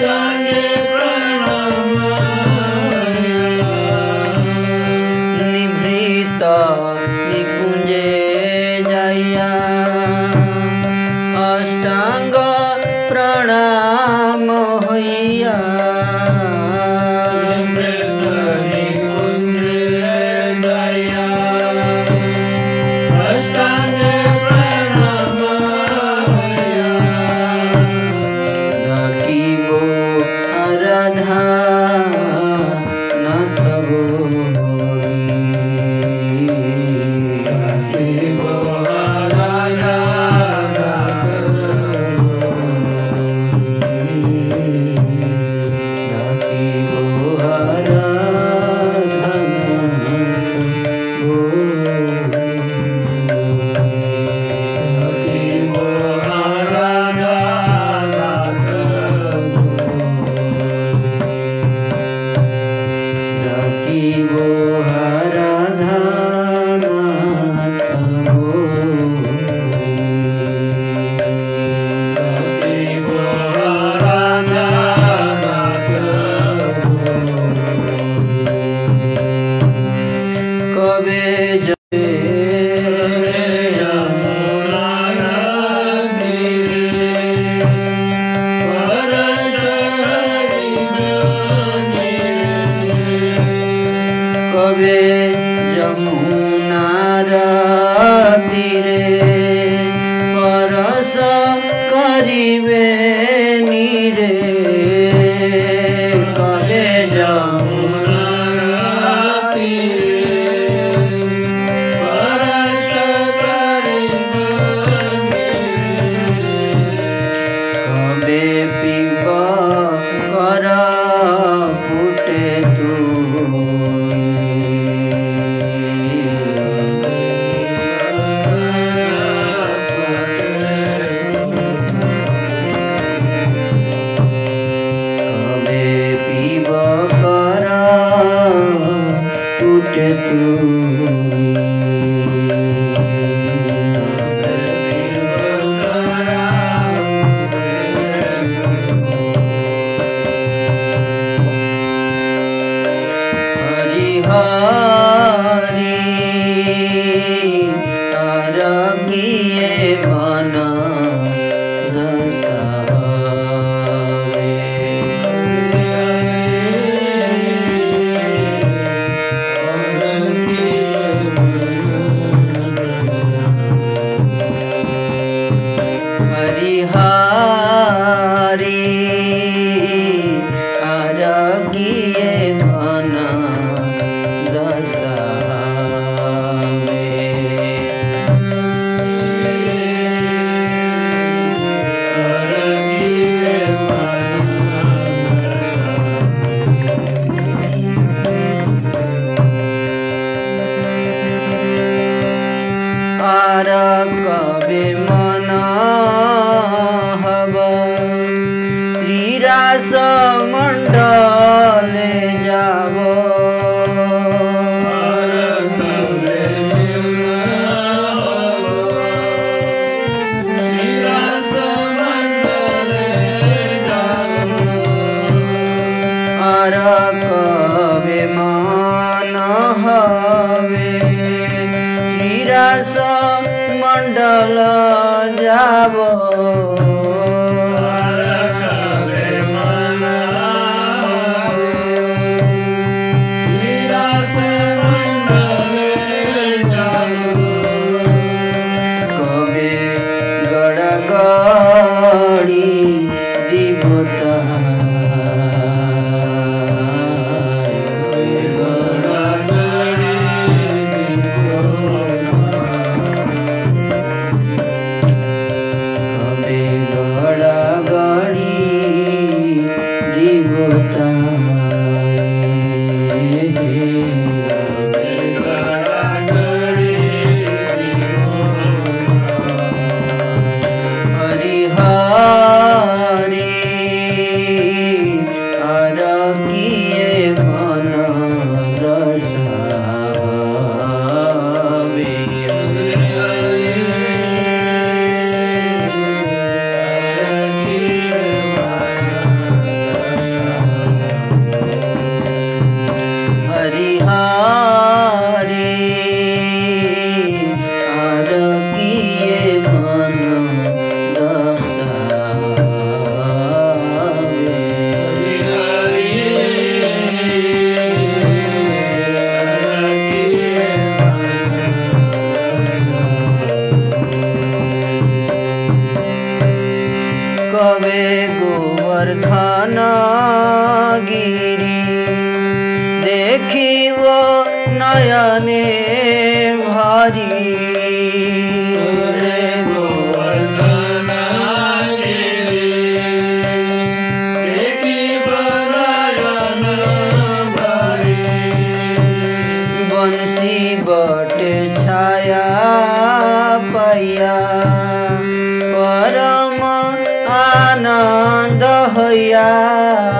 Sunday. भवे गोवर्धन गिरी। देखी वो नयने भारी। yeah.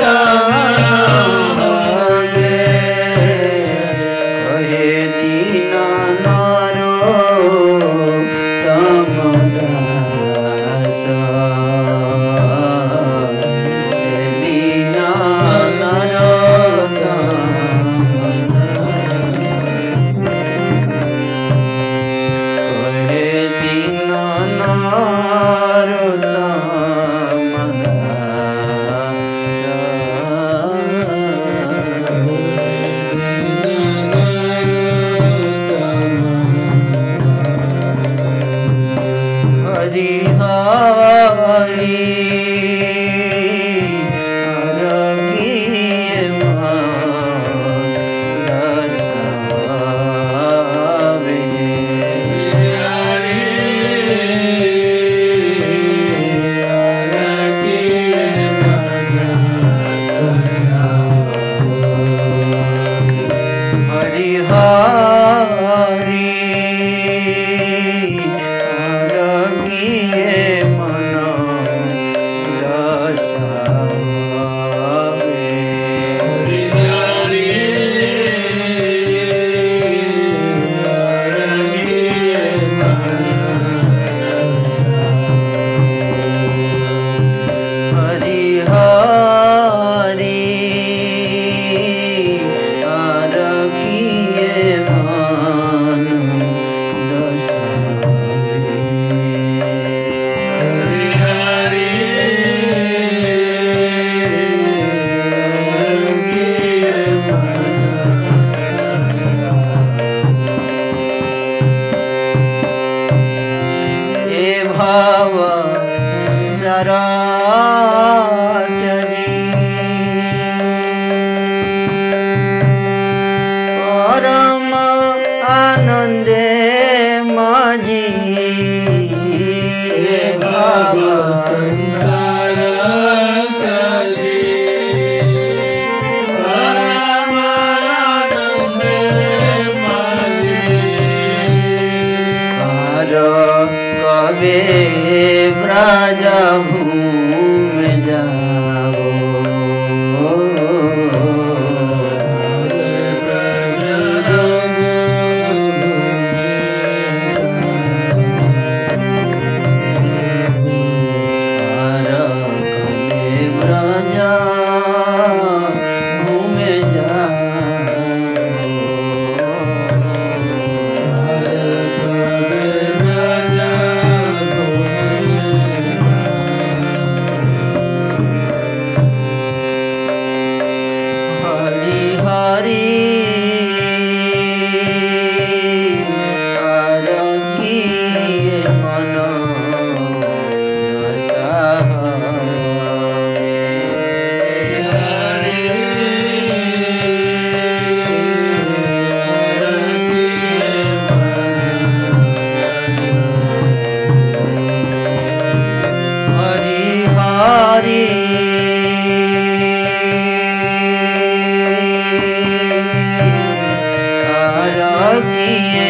Yeah. and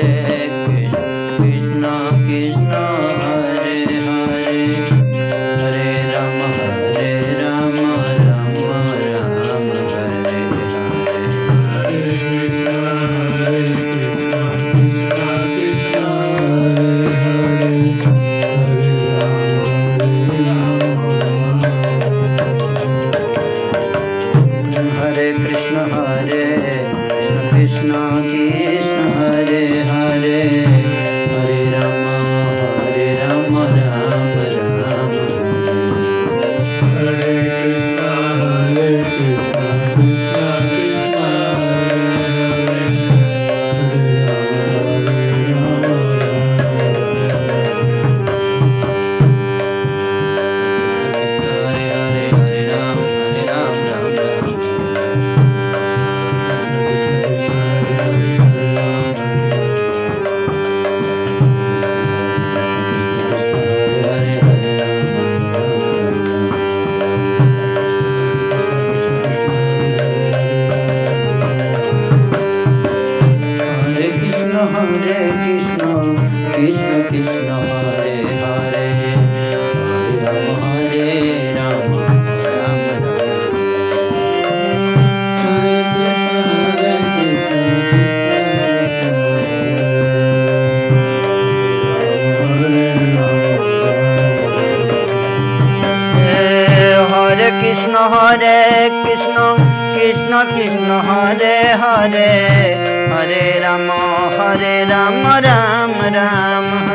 Padre. Ram Ram Ram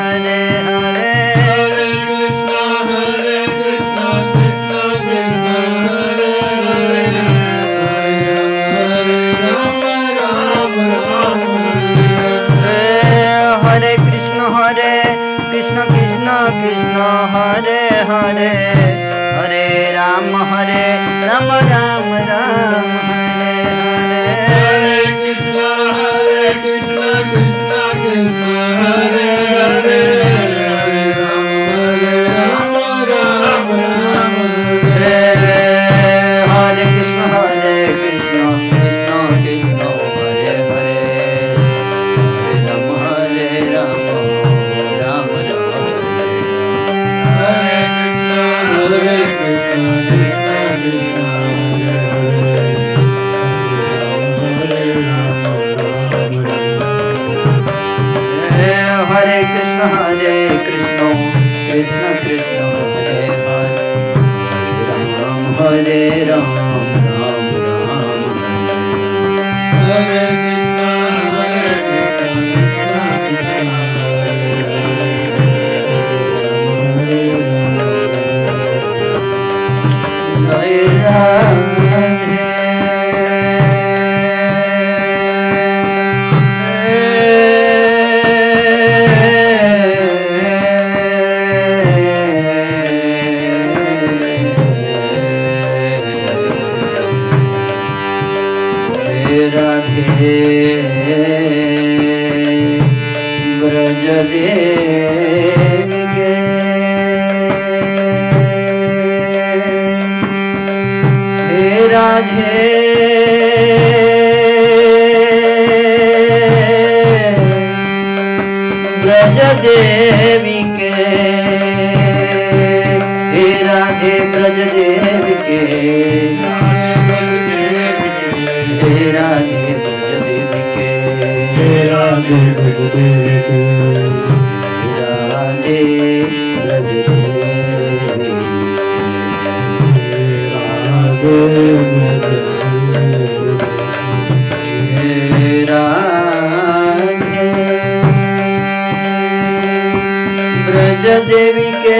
Braj देवी के हे राधे ब्रज देवी के हे राधे ब्रज देवी के राधे राधे राधे ದೇವಿಗೆ